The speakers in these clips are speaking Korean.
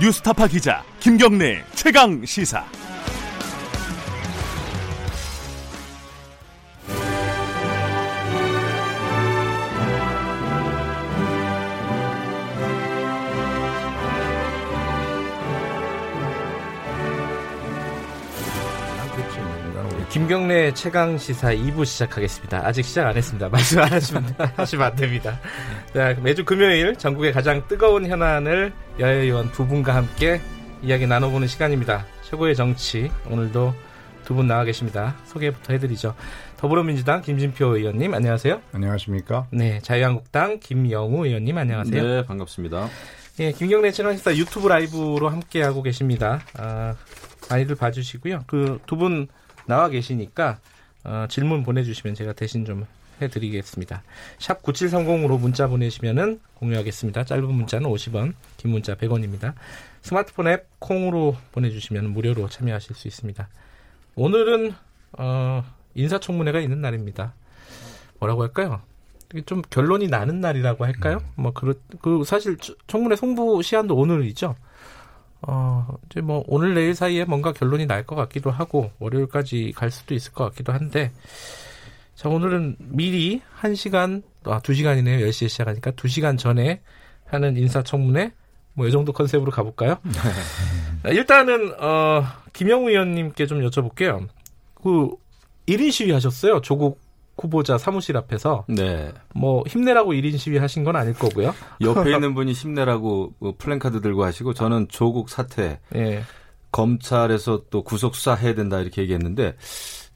뉴스타파 기자 김경래 최강 시사. 김경래 최강 시사 2부 시작하겠습니다. 아직 시작 안 했습니다. 말씀 안 하시면, 하시면 안 됩니다. 자, 매주 금요일 전국의 가장 뜨거운 현안을 여야의원 두 분과 함께 이야기 나눠보는 시간입니다. 최고의 정치 오늘도 두 분 나와 계십니다. 소개부터 해드리죠. 더불어민주당 김진표 의원님 안녕하세요. 안녕하십니까? 네, 자유한국당 김영우 의원님 안녕하세요. 네, 반갑습니다. 예, 김경래 최강 시사 유튜브 라이브로 함께 하고 계십니다. 아, 많이들 봐주시고요. 그 두 분 나와 계시니까 어, 질문 보내주시면 제가 대신 좀 해드리겠습니다. 샵 9730으로 문자 보내시면은 공유하겠습니다. 짧은 문자는 50원, 긴 문자 100원입니다. 스마트폰 앱 콩으로 보내주시면 무료로 참여하실 수 있습니다. 오늘은 어, 인사청문회가 있는 날입니다. 뭐라고 할까요? 좀 결론이 나는 날이라고 할까요? 뭐, 그, 그, 사실 청문회 송부 시한도 오늘이죠. 어, 이제 뭐 오늘 내일 사이에 뭔가 결론이 날 것 같기도 하고 월요일까지 갈 수도 있을 것 같기도 한데 자, 오늘은 미리 1시간 아, 2시간이네요. 10시에 시작하니까 2시간 전에 하는 인사청문회 뭐 이 정도 컨셉으로 가 볼까요? 일단은 어 김영우 의원님께 좀 여쭤볼게요. 그 1인 시위 하셨어요. 조국 후보자 사무실 앞에서 네. 뭐 힘내라고 1인 시위 하신 건 아닐 거고요. 옆에 있는 분이 힘내라고 뭐 플랜카드 들고 하시고 저는 조국 사퇴 예. 검찰에서 또 구속 수사해야 된다 이렇게 얘기했는데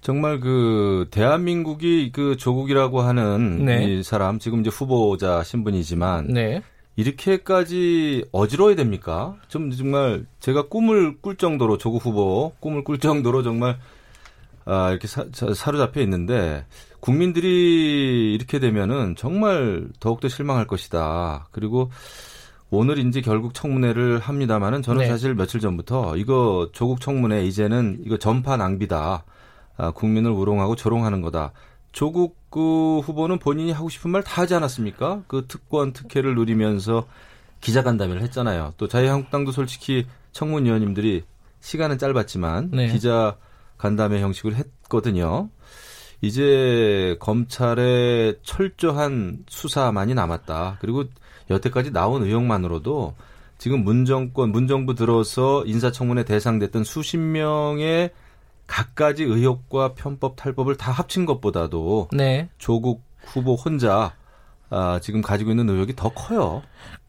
정말 그 대한민국이 그 조국이라고 하는 네. 이 사람 지금 이제 후보자 신분이지만 네. 이렇게까지 어지러워야 됩니까? 좀 정말 제가 꿈을 꿀 정도로 조국 후보 꿈을 꿀 정도로 정말 아, 이렇게 사, 사로잡혀 있는데 국민들이 이렇게 되면은 정말 더욱더 실망할 것이다. 그리고 오늘 이제 결국 청문회를 합니다마는 저는 네. 사실 며칠 전부터 이거 조국 청문회 이제는 이거 전파 낭비다. 아, 국민을 우롱하고 조롱하는 거다. 조국 그 후보는 본인이 하고 싶은 말 다 하지 않았습니까? 그 특권 특혜를 누리면서 기자간담회를 했잖아요. 또 자유한국당도 솔직히 청문위원님들이 시간은 짧았지만 네. 기자 간담회 형식을 했거든요. 이제 검찰의 철저한 수사만이 남았다. 그리고 여태까지 나온 의혹만으로도 지금 문정권, 문정부 들어서 인사청문회 대상됐던 수십 명의 갖가지 의혹과 편법, 탈법을 다 합친 것보다도 네. 조국 후보 혼자 아, 지금 가지고 있는 의혹이 더 커요.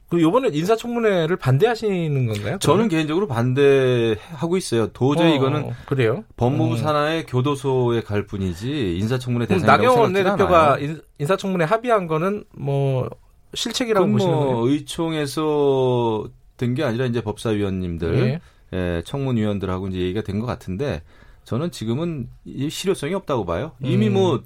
그 요번에 인사청문회를 반대하시는 건가요? 저는 그러면? 개인적으로 반대하고 있어요. 도저히 어, 이거는 그래요. 법무부 음. 산하의 교도소에 갈 뿐이지 인사청문회 대상이라고 나경원 대표가. 인, 인사청문회 합의한 거는 뭐 실책이라고 보시는 뭐 거예요? 의총에서 된 게 아니라 이제 법사위원님들, 예. 예, 청문위원들하고 이제 얘기가 된 것 같은데 저는 지금은 이 실효성이 없다고 봐요. 이미 음. 뭐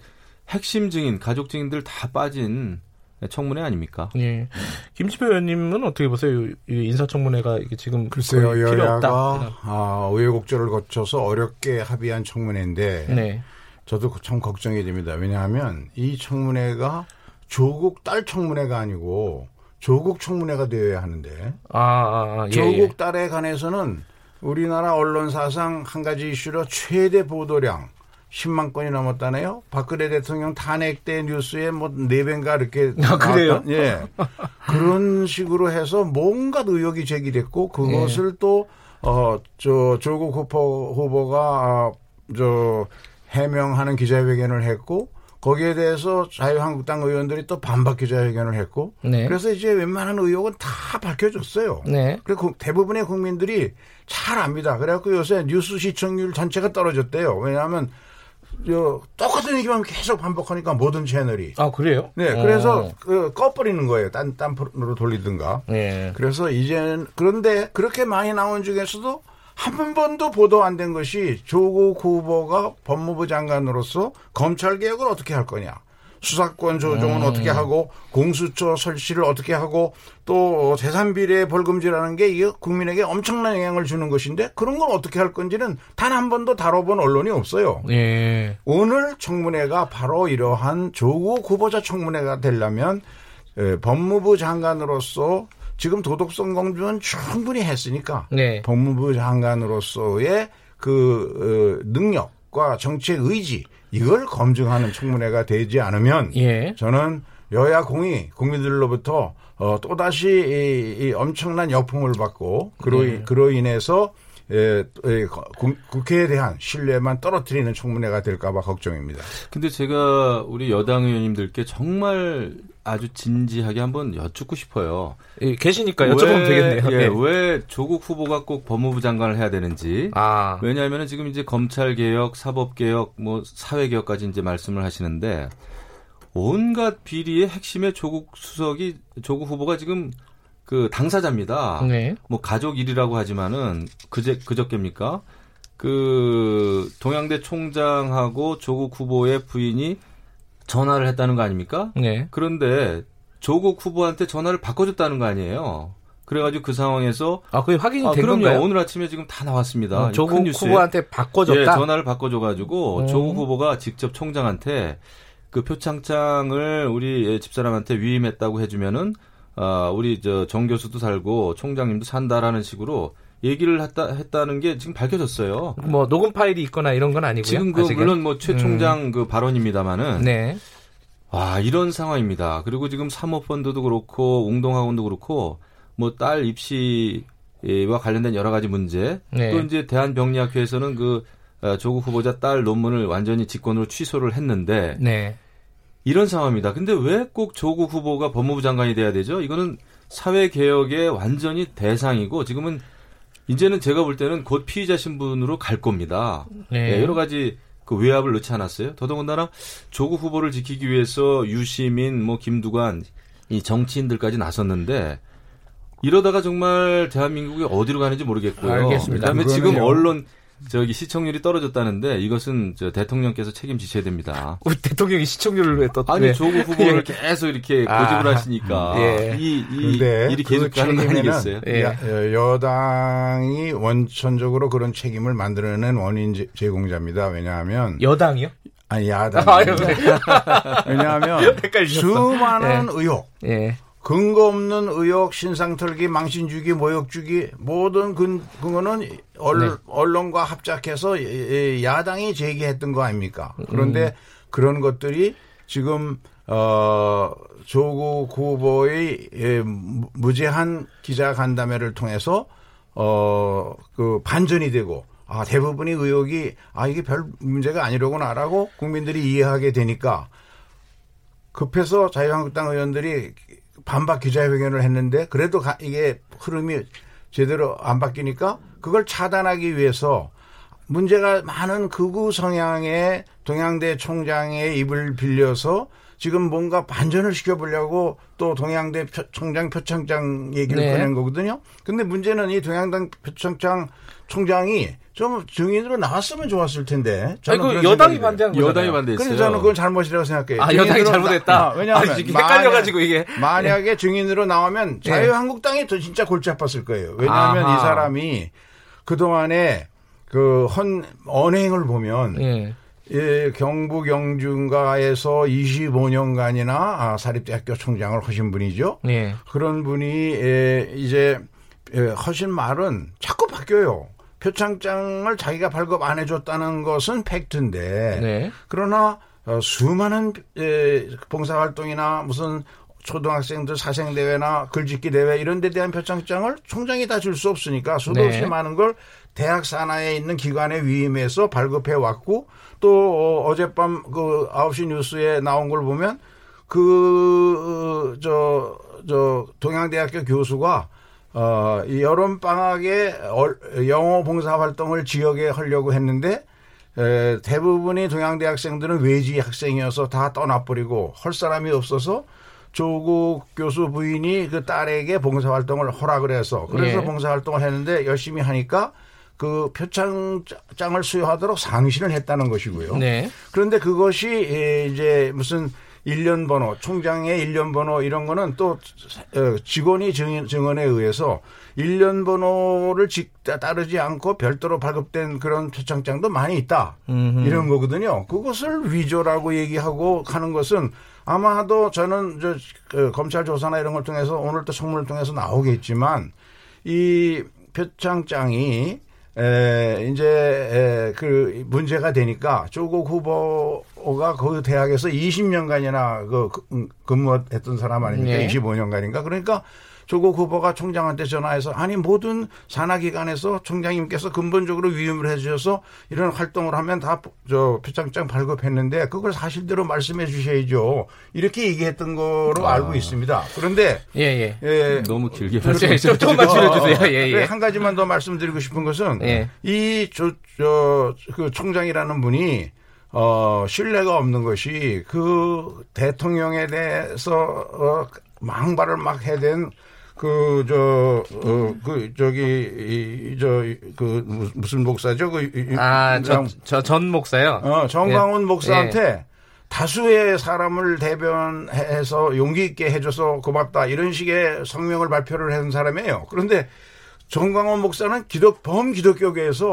핵심 증인, 가족 증인들 다 빠진 청문회 아닙니까? 예. 김치표 의원님은 어떻게 보세요? 이 인사청문회가 이게 지금 글쎄요, 거의 필요 없다. 여야가 아, 우여곡절을 거쳐서 어렵게 합의한 청문회인데 네. 저도 참 걱정이 됩니다. 왜냐하면 이 청문회가 조국 딸 청문회가 아니고 조국 청문회가 되어야 하는데 아, 아, 아 예, 조국 딸에 관해서는 우리나라 언론 사상 한 가지 이슈로 최대 보도량 10만 건이 넘었다네요. 박근혜 대통령 탄핵 때 뉴스에 뭐네 배인가 이렇게 아, 그래요? 예. 그런 식으로 해서 뭔가 의혹이 제기됐고 그것을 예. 또어저 조국 후보 후보가 아, 저 해명하는 기자회견을 했고 거기에 대해서 자유한국당 의원들이 또 반박 기자회견을 했고 네. 그래서 이제 웬만한 의혹은 다 밝혀졌어요. 네. 그리고 그 대부분의 국민들이 잘 압니다. 그래갖고 요새 뉴스 시청률 전체가 떨어졌대요. 왜냐하면 저 똑같은 얘기만 계속 반복하니까 모든 채널이. 아, 그래요? 네, 그래서 어. 그 꺼버리는 거예요. 딴, 딴 프로로 돌리든가. 예. 그래서 이제는 그런데 그렇게 많이 나온 중에서도 한 번도 보도 안 된 것이 조국 후보가 법무부 장관으로서 검찰 개혁을 어떻게 할 거냐. 수사권 조정은 음. 어떻게 하고 공수처 설치를 어떻게 하고 또 재산 비례 벌금제라는 게 이게 국민에게 엄청난 영향을 주는 것인데 그런 걸 어떻게 할 건지는 단 한 번도 다뤄본 언론이 없어요. 예. 오늘 청문회가 바로 이러한 조국 후보자 청문회가 되려면 에, 법무부 장관으로서 지금 도덕성 검증은 충분히 했으니까 네. 법무부 장관으로서의 그 어, 능력과 정책 의지 이걸 검증하는 청문회가 되지 않으면 예. 저는 여야 공이 국민들로부터 어, 또다시 이, 이 엄청난 역풍을 받고 그로, 네. 그로 인해서 에, 에, 국- 국회에 대한 신뢰만 떨어뜨리는 청문회가 될까봐 걱정입니다. 근데 제가 우리 여당 의원님들께 정말 아주 진지하게 한번 여쭙고 싶어요. 예, 계시니까 여쭤보면 되겠네요. 예, 예. 왜 조국 후보가 꼭 법무부 장관을 해야 되는지. 아, 왜냐하면 지금 이제 검찰 개혁, 사법 개혁, 뭐 사회 개혁까지 이제 말씀을 하시는데 온갖 비리의 핵심에 조국 수석이 조국 후보가 지금 그 당사자입니다. 네. 뭐 가족 일이라고 하지만은 그제 그저께입니까? 그 동양대 총장하고 조국 후보의 부인이 전화를 했다는 거 아닙니까? 네. 그런데 조국 후보한테 전화를 바꿔줬다는 거 아니에요. 그래가지고 그 상황에서 아, 그게 확인이 아, 된 그럼요. 건가요? 오늘 아침에 지금 다 나왔습니다. 어, 큰 조국. 후보한테 바꿔줬다. 예, 전화를 바꿔줘가지고 음. 조국 후보가 직접 총장한테 그 표창장을 우리 예, 집사람한테 위임했다고 해주면은 아 우리 저 정 교수도 살고 총장님도 산다라는 식으로 얘기를 했다 했다는 게 지금 밝혀졌어요. 뭐 녹음 파일이 있거나 이런 건 아니고요. 지금 그 아직은? 물론 뭐 최 총장 그 발언입니다만은 네. 와 이런 상황입니다. 그리고 지금 사모펀드도 그렇고 웅동학원도 그렇고 뭐 딸 입시와 관련된 여러 가지 문제 네. 또 이제 대한병리학회에서는 그 어, 조국 후보자 딸 논문을 완전히 직권으로 취소를 했는데 네. 이런 상황입니다. 근데 왜 꼭 조국 후보가 법무부 장관이 돼야 되죠? 이거는 사회 개혁의 완전히 대상이고 지금은 이제는 제가 볼 때는 곧 피의자 신분으로 갈 겁니다. 네. 예, 여러 가지 그 외압을 넣지 않았어요. 더더군다나 조국 후보를 지키기 위해서 유시민, 뭐 김두관 이 정치인들까지 나섰는데 이러다가 정말 대한민국이 어디로 가는지 모르겠고요. 알겠습니다. 그다음에 지금 그거는요. 언론 저기 시청률이 떨어졌다는데 이것은 저 대통령께서 책임지셔야 됩니다. 우리 대통령이 시청률을 왜 떴? 아니 네. 조국 후보를 계속 이렇게 아, 고집을 하시니까 예. 이, 이 일이 계속 그 가는 거 아니겠어요? 예. 야- 어, 여당이 원천적으로 그런 책임을 만들어낸 원인 제- 제공자입니다. 왜냐하면 여당이요? 아니 야당 아, 예. 왜냐하면 헷갈리셨어. 수많은 의혹 예. 근거 없는 의혹, 신상털기, 망신주기, 모욕주기 모든 근, 그거는 언, 네. 언론과 합작해서 예, 예, 야당이 제기했던 거 아닙니까? 그런데 그런 것들이 지금 어 조국 후보의 예, 무- 무제한 기자 간담회를 통해서 어 그 반전이 되고 아 대부분의 의혹이 아 이게 별 문제가 아니로구나라고 국민들이 이해하게 되니까 급해서 자유한국당 의원들이 반박 기자회견을 했는데 그래도 가- 이게 흐름이 제대로 안 바뀌니까 그걸 차단하기 위해서 문제가 많은 극우 성향의 동양대 총장의 입을 빌려서 지금 뭔가 반전을 시켜보려고 또 동양대 표- 총장 표창장 얘기를 네. 꺼낸 거거든요. 근데 문제는 이 동양당 표창장 총장이 좀 증인으로 나왔으면 좋았을 텐데. 아니, 저는 그 그런 여당이 반대한 거잖아요. 여당이 반대했어요. 그래서 저는 그건 잘못이라고 생각해요. 아, 여당이 잘못했다. 나- 아, 왜냐하면 아, 이게 헷갈려가지고 이게. 만약에 증인으로 나오면 예. 자유한국당이 더 진짜 골치 아팠을 거예요. 왜냐하면 아하. 이 사람이 그 동안에 그헌 언행을 보면 예. 예, 경북 영준가에서 25년간이나 아, 사립대학교 총장을 하신 분이죠. 예. 그런 분이 예, 이제 예, 하신 말은 자꾸 바뀌어요. 표창장을 자기가 발급 안 해줬다는 것은 팩트인데 네. 그러나 어, 수많은 에, 봉사활동이나 무슨 초등학생들 사생대회나 글짓기 대회 이런 데 대한 표창장을 총장이 다 줄 수 없으니까 수도 네. 없이 많은 걸 대학 산하에 있는 기관에 위임해서 발급해 왔고 또 어, 어젯밤 그 9시 뉴스에 나온 걸 보면 그, 저, 저, 동양대학교 교수가 어, 이 여름 방학에 얼- 영어 봉사 활동을 지역에 하려고 했는데 에, 대부분의 동양대 학생들은 외지 학생이어서 다 떠나버리고 할 사람이 없어서 조국 교수 부인이 그 딸에게 봉사 활동을 허락을 해서 그래서 예. 봉사 활동을 했는데 열심히 하니까 그 표창장을 수여하도록 상신을 했다는 것이고요. 네. 그런데 그것이 에, 이제 무슨 일련 번호, 총장의 일련 번호 이런 거는 또 어, 직원이 증인, 증언에 의해서 일련 번호를 직, 따르지 않고 별도로 발급된 그런 표창장도 많이 있다. 음흠. 이런 거거든요. 그것을 위조라고 얘기하고 하는 것은 아마도 저는 저 그 검찰 조사나 이런 걸 통해서 오늘 또 청문을 통해서 나오겠지만 이 표창장이 에, 이제, 에, 그, 문제가 되니까 조국 후보가 그 대학에서 20년간이나 그, 그- 근무했던 사람 아닙니까? 네. 25년간인가? 그러니까 조국 후보가 총장한테 전화해서 아니 모든 산하기관에서 총장님께서 근본적으로 위임을 해주셔서 이런 활동을 하면 다 저 표창장 발급했는데 그걸 사실대로 말씀해 주셔야죠. 이렇게 얘기했던 거로 알고 있습니다. 그런데 예, 예. 예, 너무 길게. 말씀해 좀, 조금만 줄여주세요. 예, 네, 예. 한 가지만 더 말씀드리고 싶은 것은 예. 이저 저 그 총장이라는 분이 어 신뢰가 없는 것이 그 대통령에 대해서 어 망발을 막 해댄 그 저 어 그 저기 이 저 그 무슨 목사죠 그 이- 아, 저, 정- 저전 목사요? 어, 정광훈 예. 목사한테 다수의 사람을 대변해서 용기 있게 해줘서 고맙다 이런 식의 성명을 발표를 한 사람이에요. 그런데 정광훈 목사는 기독 범 기독교계에서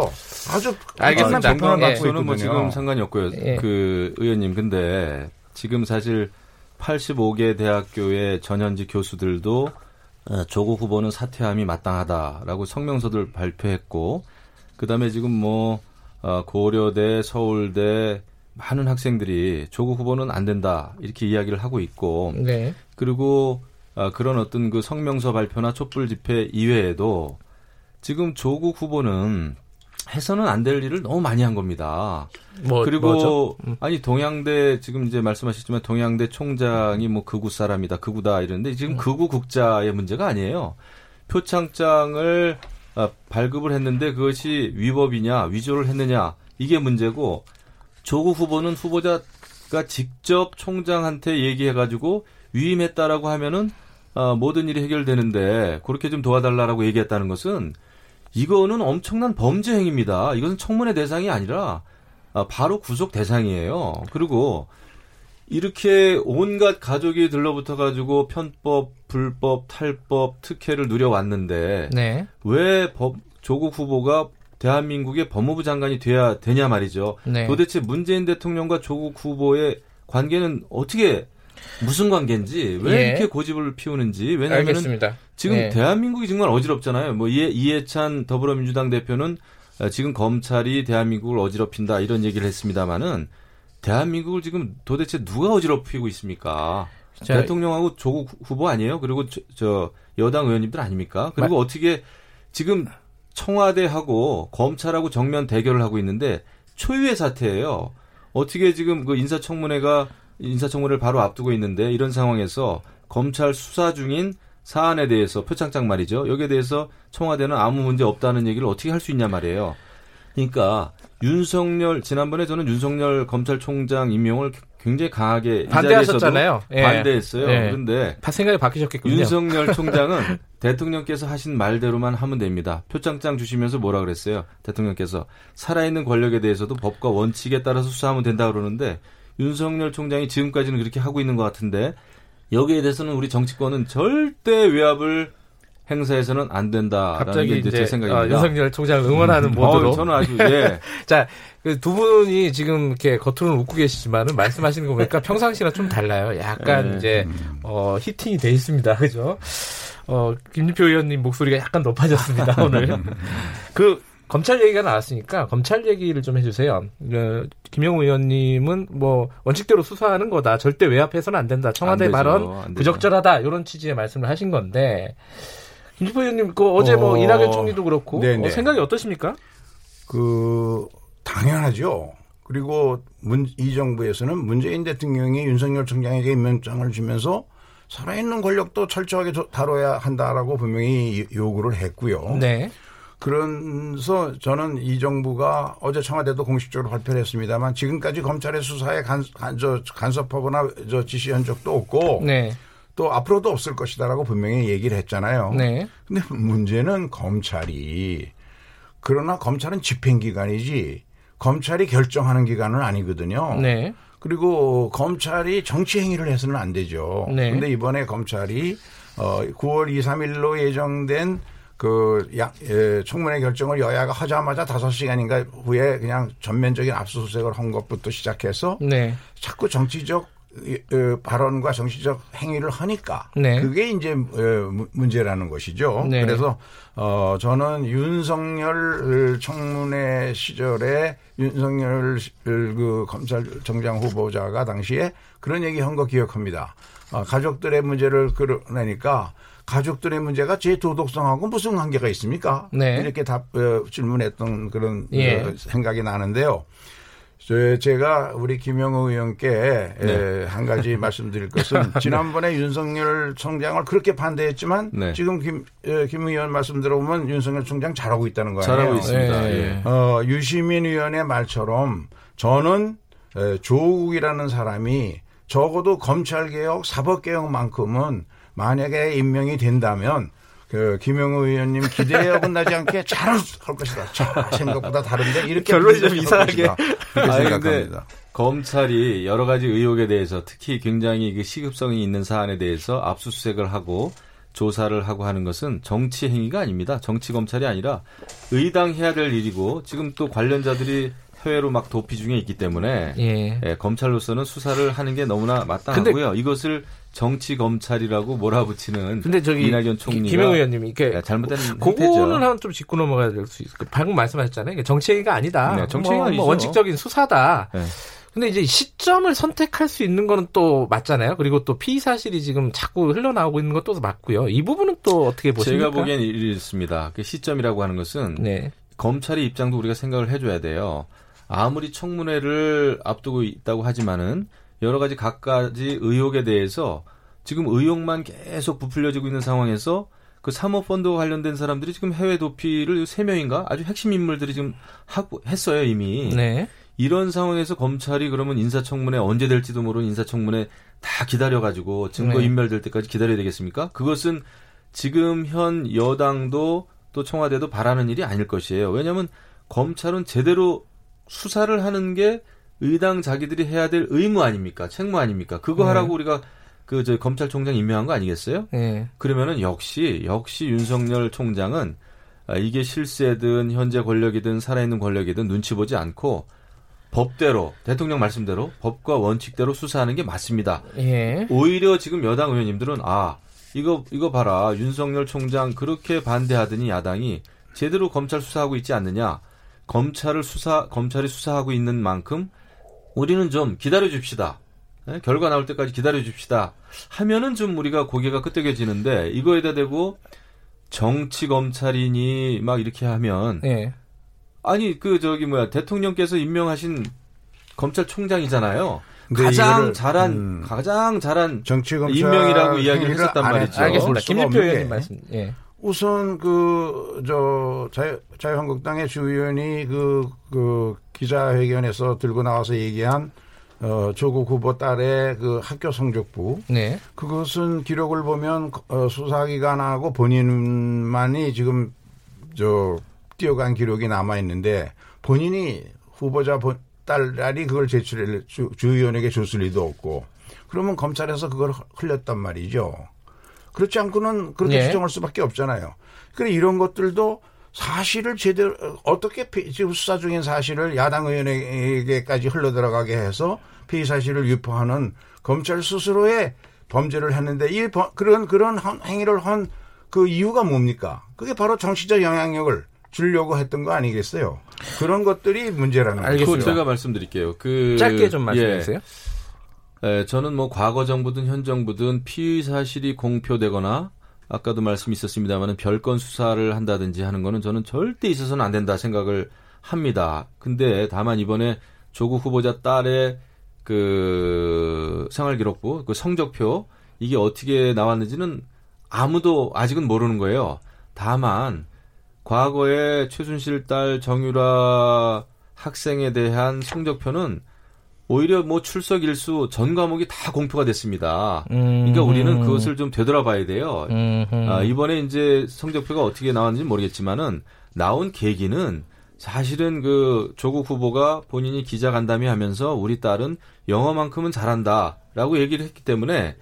아주 알겠습니다. 엄청난 비판을 예. 받고 저는 뭐 있거든요. 지금 상관이 없고요. 예. 그 의원님 근데 지금 사실 85개 대학교의 전현직 교수들도 어, 조국 후보는 사퇴함이 마땅하다라고 성명서들 발표했고 그다음에 지금 뭐 어, 고려대, 서울대 많은 학생들이 조국 후보는 안 된다 이렇게 이야기를 하고 있고 네. 그리고 아, 그런 어떤 그 성명서 발표나 촛불 집회 이외에도 지금 조국 후보는 해서는 안 될 일을 너무 많이 한 겁니다. 뭐, 그리고 뭐죠? 음. 아니 동양대 지금 이제 말씀하셨지만 동양대 총장이 뭐 극우 사람이다, 극우다 이러는데 음. 지금 극우 국자의 문제가 아니에요. 표창장을 아, 발급을 했는데 그것이 위법이냐, 위조를 했느냐 이게 문제고 조국 후보는 후보자가 직접 총장한테 얘기해가지고 위임했다라고 하면은 아, 모든 일이 해결되는데 그렇게 좀 도와달라라고 얘기했다는 것은 이거는 엄청난 범죄 행위입니다. 이것은 청문회 대상이 아니라 아, 바로 구속 대상이에요. 그리고 이렇게 온갖 가족이 들러붙어 가지고 편법, 불법, 탈법, 특혜를 누려왔는데 네. 왜 법, 조국 후보가 대한민국의 법무부 장관이 돼야 되냐 말이죠. 네. 도대체 문재인 대통령과 조국 후보의 관계는 어떻게 무슨 관계인지 왜 예. 이렇게 고집을 피우는지 왜냐하면 알겠습니다. 지금 네. 대한민국이 정말 어지럽잖아요. 뭐 이해, 이해찬 더불어민주당 대표는 어, 지금 검찰이 대한민국을 어지럽힌다 이런 얘기를 했습니다마는 대한민국을 지금 도대체 누가 어지럽히고 있습니까? 자, 대통령하고 조국 후보 아니에요? 그리고 저, 저 여당 의원님들 아닙니까? 그리고 어떻게 지금 청와대하고 검찰하고 정면 대결을 하고 있는데 초유의 사태예요. 어떻게 지금 그 인사청문회가 인사청문회를 바로 앞두고 있는데 이런 상황에서 검찰 수사 중인 사안에 대해서 표창장 말이죠. 여기에 대해서 청와대는 아무 문제 없다는 얘기를 어떻게 할 수 있냐 말이에요. 그러니까 윤석열 지난번에 저는 윤석열 검찰총장 임명을 굉장히 강하게 이 반대하셨잖아요. 예. 반대했어요. 예. 그런데 다 생각이 바뀌셨겠군요. 윤석열 총장은 대통령께서 하신 말대로만 하면 됩니다. 표창장 주시면서 뭐라 그랬어요? 대통령께서 살아있는 권력에 대해서도 법과 원칙에 따라서 수사하면 된다 그러는데 윤석열 총장이 지금까지는 그렇게 하고 있는 것 같은데 여기에 대해서는 우리 정치권은 절대 외압을 행사해서는 안 된다라는 갑자기 게 이제 제 어, 생각입니다. 윤석열 총장 응원하는 모드로. 어, 저는 아주 예. 자, 그 두 분이 지금 이렇게 겉으로는 웃고 계시지만은 말씀하시는 거 보니까 평상시랑 좀 달라요. 약간 네. 이제 어 히팅이 돼 있습니다. 그죠? 어 김진표 의원님 목소리가 약간 높아졌습니다 오늘. 그 검찰 얘기가 나왔으니까 검찰 얘기를 좀 해주세요. 그, 김영우 의원님은 뭐 원칙대로 수사하는 거다. 절대 외압해서는 안 된다. 청와대 안 되죠. 발언. 부적절하다. 이런 취지의 말씀을 하신 건데 김진표 의원님 그 어제 뭐 어, 이낙연 총리도 그렇고 네네. 어, 생각이 어떠십니까? 그 당연하죠. 그리고 문, 이 정부에서는 문재인 대통령이 윤석열 총장에게 임명장을 주면서 살아있는 권력도 철저하게 조- 다뤄야 한다라고 분명히 요구를 했고요. 네. 그래서 저는 이 정부가 어제 청와대도 공식적으로 발표를 했습니다만 지금까지 검찰의 수사에 간, 간, 저, 간섭하거나 저 지시한 적도 없고 네. 또 앞으로도 없을 것이다라고 분명히 얘기를 했잖아요. 네. 근데 문제는 검찰이 그러나 검찰은 집행기관이지 검찰이 결정하는 기관은 아니거든요. 네. 그리고 검찰이 정치 행위를 해서는 안 되죠. 네. 근데 이번에 검찰이 어 9월 2, 3일로 예정된 그 야, 예, 청문회 결정을 여야가 하자마자 5시간인가 후에 그냥 전면적인 압수수색을 한 것부터 시작해서 네. 자꾸 정치적 어, 발언과 정치적 행위를 하니까 네. 그게 이제 어, 무- 문제라는 것이죠. 네. 그래서 어 저는 윤석열 청문회 시절에 윤석열 그 검찰청장 후보자가 당시에 그런 얘기 한 거 기억합니다. 어, 가족들의 문제를 끌어내니까 가족들의 문제가 제 도덕성하고 무슨 관계가 있습니까? 네. 이렇게 답 어, 질문했던 그런 예. 어, 생각이 나는데요. 저- 제가 우리 김영우 의원께 에, 한 가지 말씀드릴 것은 지난번에 윤석열 총장을 그렇게 반대했지만 네. 지금 김, 에, 김 의원 말씀 들어보면 윤석열 총장 잘하고 있다는 거예요. 잘하고 있습니다. 예. 예. 어, 유시민 의원의 말처럼 저는 에, 조국이라는 사람이 적어도 검찰개혁, 사법개혁만큼은 만약에 임명이 된다면 그 김영우 의원님 기대에 어긋나지 않게 잘 할 것이다. 자, 생각보다 다른데 이렇게 결론이 좀 이상하게. 아니, 생각합니다. 검찰이 여러 가지 의혹에 대해서 특히 굉장히 그 시급성이 있는 사안에 대해서 압수수색을 하고 조사를 하고 하는 것은 정치 행위가 아닙니다. 정치 검찰이 아니라 의당해야 될 일이고 지금 또 관련자들이 해외로 막 도피 중에 있기 때문에 예. 예, 검찰로서는 수사를 하는 게 너무나 마땅하고요. 이것을 정치 검찰이라고 몰아붙이는 근데 저기 이낙연 총리가 김영 의원님 이게 예, 잘못된 그거는. 한 좀 짚고 넘어가야 될 수 있을 것 방금 말씀하셨잖아요. 이게 정치행위가 아니다. 네, 정치행위가 뭐, 아니죠. 뭐 원칙적인 수사다. 네. 근데 이제 시점을 선택할 수 있는 거는 또 맞잖아요. 그리고 또 피의 사실이 지금 자꾸 흘러나오고 있는 것도 맞고요. 이 부분은 또 어떻게 보십니까? 제가 보기엔 이렇습니다. 그 시점이라고 하는 것은 네. 검찰의 입장도 우리가 생각을 해줘야 돼요. 아무리 청문회를 앞두고 있다고 하지만은 여러 가지 각가지 의혹에 대해서 지금 의혹만 계속 부풀려지고 있는 상황에서 그 사모펀드와 관련된 사람들이 지금 해외 도피를 세 명인가 아주 핵심 인물들이 지금 하고 했어요 이미. 네. 이런 상황에서 검찰이 그러면 인사청문회 언제 될지도 모르는 인사청문회 다 기다려가지고 증거 네. 인멸될 때까지 기다려야 되겠습니까? 그것은 지금 현 여당도 또 청와대도 바라는 일이 아닐 것이에요. 왜냐하면 검찰은 제대로 수사를 하는 게 의당 자기들이 해야 될 의무 아닙니까? 책무 아닙니까? 그거 네. 하라고 우리가 그 저 검찰총장 임명한 거 아니겠어요? 네. 그러면은 역시 역시 윤석열 총장은 아, 이게 실세든 현재 권력이든 살아있는 권력이든 눈치 보지 않고 법대로 대통령 말씀대로 법과 원칙대로 수사하는 게 맞습니다. 예. 오히려 지금 여당 의원님들은 아 이거 이거 봐라 윤석열 총장 그렇게 반대하더니 야당이 제대로 검찰 수사하고 있지 않느냐 검찰을 수사 검찰이 수사하고 있는 만큼 우리는 좀 기다려 줍시다. 예? 결과 나올 때까지 기다려 줍시다. 하면은 좀 우리가 고개가 끄덕여지는데 이거에다 대고 정치 검찰이니 막 이렇게 하면 예. 아니 그 저기 뭐야 대통령께서 임명하신 검찰총장이잖아요. 가장 이거를, 잘한 음, 가장 잘한 정치 검찰 임명이라고 이야기를 했었단 안 말이죠. 알겠습니다. 없는 의원님 게 말씀. 예. 우선 그 저 자유, 자유한국당의 주 의원이 그, 그 기자회견에서 들고 나와서 얘기한 어, 조국 후보 딸의 그 학교 성적부 네. 그것은 기록을 보면 어, 수사기관하고 본인만이 지금 저 뛰어간 기록이 남아 있는데 본인이 후보자 본, 딸이 그걸 제출해 주, 주 의원에게 줬을 리도 없고 그러면 검찰에서 그걸 흘렸단 말이죠. 그렇지 않고는 그렇게 예. 추정할 수밖에 없잖아요. 그래 이런 것들도 사실을 제대로 어떻게 피- 지금 수사 중인 사실을 야당 의원에게까지 흘러 들어가게 해서 피의 사실을 유포하는 검찰 스스로의 범죄를 했는데 이 버- 그런 그런 한- 행위를 한 그 이유가 뭡니까? 그게 바로 정치적 영향력을 주려고 했던 거 아니겠어요? 그런 것들이 문제라는 알겠습니다. 그 거죠. 제가 말씀드릴게요. 그 짧게 좀 말씀해 예. 주세요. 예, 저는 뭐 과거 정부든 현 정부든 피의 사실이 공표되거나 아까도 말씀 있었습니다만은 별건 수사를 한다든지 하는 거는 저는 절대 있어서는 안 된다 생각을 합니다. 근데 다만 이번에 조국 후보자 딸의 그 생활기록부 그 성적표 이게 어떻게 나왔는지는 아무도 아직은 모르는 거예요. 다만 과거에 최순실 딸 정유라 학생에 대한 성적표는 오히려 뭐 출석 일수 전 과목이 다 공표가 됐습니다. 그러니까 우리는 그것을 좀 되돌아봐야 돼요. 음, 아, 이번에 이제 성적표가 어떻게 나왔는지 모르겠지만은 나온 계기는 사실은 그 조국 후보가 본인이 기자 간담회 하면서 우리 딸은 영어만큼은 잘한다라고 얘기를 했기 때문에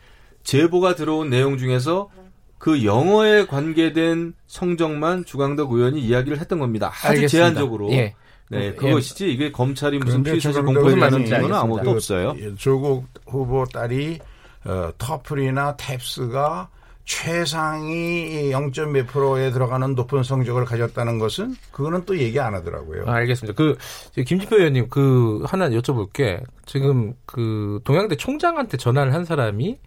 제보가 들어온 내용 중에서 그 영어에 관계된 성적만 주광덕 의원이 이야기를 했던 겁니다. 아주 알겠습니다. 제한적으로. 예. 네, 예. 그것이지 이게 검찰이 무슨 그런데 피의 사실 조금 더 공표했다는 무슨 증거는 아무것도. 없어요. 그 조국 후보 딸이 어, 터플이나 탭스가 최상위 0. 몇 프로에 들어가는 높은 성적을 가졌다는 것은 그거는 또 얘기 안 하더라고요. 아, 알겠습니다. 그 김지표 의원님 그 하나 여쭤볼게. 지금 그 동양대 총장한테 전화를 한 사람이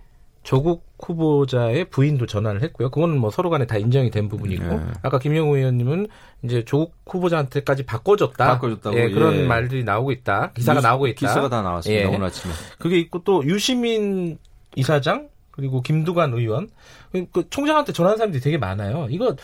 조국 후보자의 부인도 전화를 했고요. 그거는 뭐 서로 간에 다 인정이 된 부분이고 네. 아까 김영우 의원님은 이제 조국 후보자한테까지 바꿔줬다. 바꿔줬다고, 예, 그런 예. 말들이 나오고 있다. 기사가 뉴스- 나오고 있다. 기사가 다 나왔습니다. 예. 오늘 아침에. 그게 있고 또 유시민 이사장 그리고 김두관 의원 그 총장한테 전화한 사람들이 되게 많아요. 이거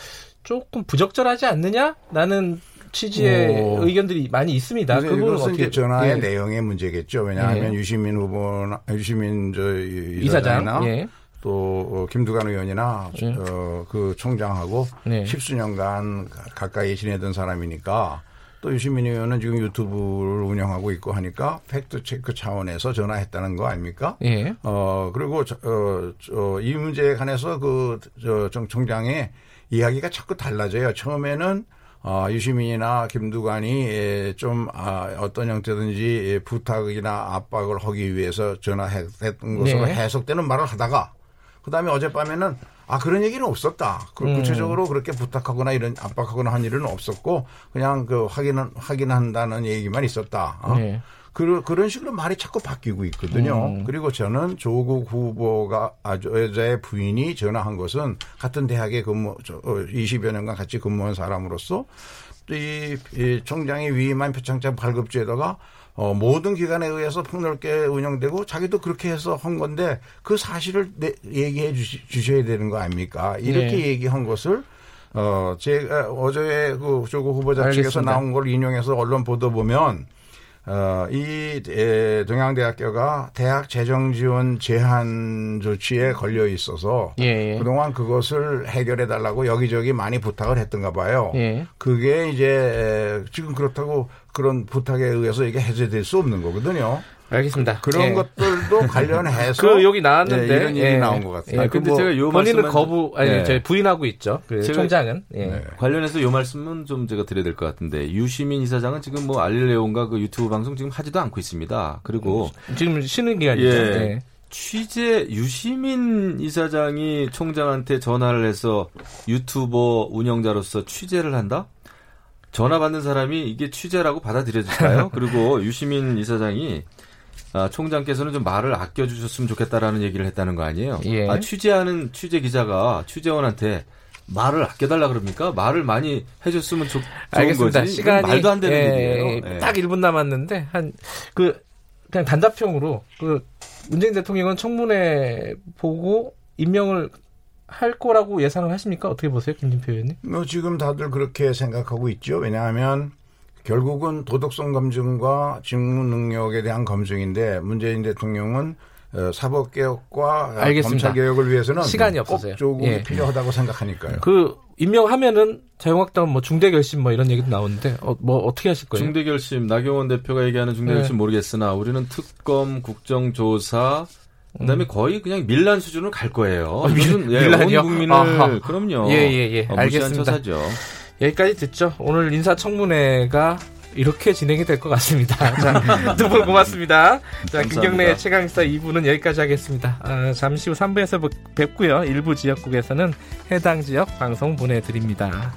조금 부적절하지 않느냐라는 취지의 오. 의견들이 많이 있습니다. 그거는 어떻게 전화의 예. 내용의 문제겠죠. 왜냐하면 예. 유시민 후보나 유시민 저 이사장 이사장이나 예. 또 어, 김두관 의원이나 예. 어, 그 총장하고 네. 십수년간 가- 가까이 지내던 사람이니까 또 유시민 의원은 지금 유튜브를 운영하고 있고 하니까 팩트 체크 차원에서 전화했다는 거 아닙니까? 예. 어 그리고 저, 어, 저, 이 문제에 관해서 그저 총장의 이야기가 자꾸 달라져요. 처음에는 어, 유시민이나 김두관이 예, 좀 아, 어떤 형태든지 예, 부탁이나 압박을 하기 위해서 전화했던 것으로 네. 해석되는 말을 하다가 그다음에 어젯밤에는 아 그런 얘기는 없었다. 그 음. 구체적으로 그렇게 부탁하거나 이런 압박하거나 한 일은 없었고 그냥 그 확인은 확인한다는 얘기만 있었다. 어? 네. 그, 그런 식으로 말이 자꾸 바뀌고 있거든요. 음. 그리고 저는 조국 후보가 아주 여자의 부인이 전화한 것은 같은 대학에 근무 저, 어, 20여 년간 같이 근무한 사람으로서 이, 이 총장이 위임한 표창장 발급제도가 어, 모든 기관에 의해서 폭넓게 운영되고 자기도 그렇게 해서 한 건데 그 사실을 내, 얘기해 주시, 주셔야 되는 거 아닙니까? 이렇게 네. 얘기한 것을 어, 제가 어제 그 조국 후보자 측에서 알겠습니다. 나온 걸 인용해서 언론 보도 보면 어, 이 에, 동양대학교가 대학 재정 지원 제한 조치에 걸려 있어서 예. 예. 그동안 그것을 해결해 달라고 여기저기 많이 부탁을 했던가 봐요. 예. 그게 이제 에, 지금 그렇다고 그런 부탁에 의해서 이게 해제될 수 없는 거거든요. 알겠습니다. 그런 예. 것들도 관련해서 그 여기 나왔는데 예, 이런 얘기 예. 나온 것 같아요. 예, 아, 근데 그뭐 제가 요 본인은 말씀만 거부 아니 네. 저희 부인하고 있죠. 그 제가- 총장은 예. 네. 관련해서 요 말씀은 좀 제가 드려야 될 것 같은데 유시민 이사장은 지금 뭐 알릴레온가 그 유튜브 방송 지금 하지도 않고 있습니다. 그리고 지금 쉬는 기간이죠. 예. 네. 취재 유시민 이사장이 총장한테 전화를 해서 유튜버 운영자로서 취재를 한다? 전화 받는 사람이 이게 취재라고 받아들여질까요? 그리고 유시민 이사장이 아, 총장께서는 좀 말을 아껴주셨으면 좋겠다라는 얘기를 했다는 거 아니에요? 예. 아, 취재하는 취재 기자가 취재원한테 말을 아껴달라 그럽니까? 말을 많이 해줬으면 좋, 좋은 알겠습니다. 거지. 시간이 말도 안 되는 예, 얘기예요. 예. 딱 1분 남았는데 한 그 그냥 단답형으로 그 문재인 대통령은 청문회 보고 임명을 할 거라고 예상을 하십니까? 어떻게 보세요, 김진표 의원님? 뭐 지금 다들 그렇게 생각하고 있죠. 왜냐하면 결국은 도덕성 검증과 직무 능력에 대한 검증인데 문재인 대통령은 어, 사법개혁과. 검찰개혁을 위해서는 시간이 꼭 없어서요. 조국이 예. 필요하다고 생각하니까요. 그 임명하면은 자유한국당 뭐 중대 결심 뭐 이런 얘기도 나오는데 어, 뭐 어떻게 하실 거예요? 중대 결심 나경원 대표가 얘기하는 중대 네. 결심 모르겠으나 우리는 특검, 국정조사 그다음에 거의 그냥 밀란 수준으로 갈 거예요. 음. 어, 밀- 예, 밀란이요? 온 국민을 아하. 그럼요. 예, 예, 예. 어, 알겠습니다. 처사죠. 여기까지 듣죠. 오늘 인사청문회가 이렇게 진행이 될 것 같습니다. 자, 두분 고맙습니다. 자. 김경래 최강사 2부는 여기까지 하겠습니다. 아, 잠시 후 3부에서 뵙고요. 일부 지역국에서는 해당 지역 방송 보내드립니다.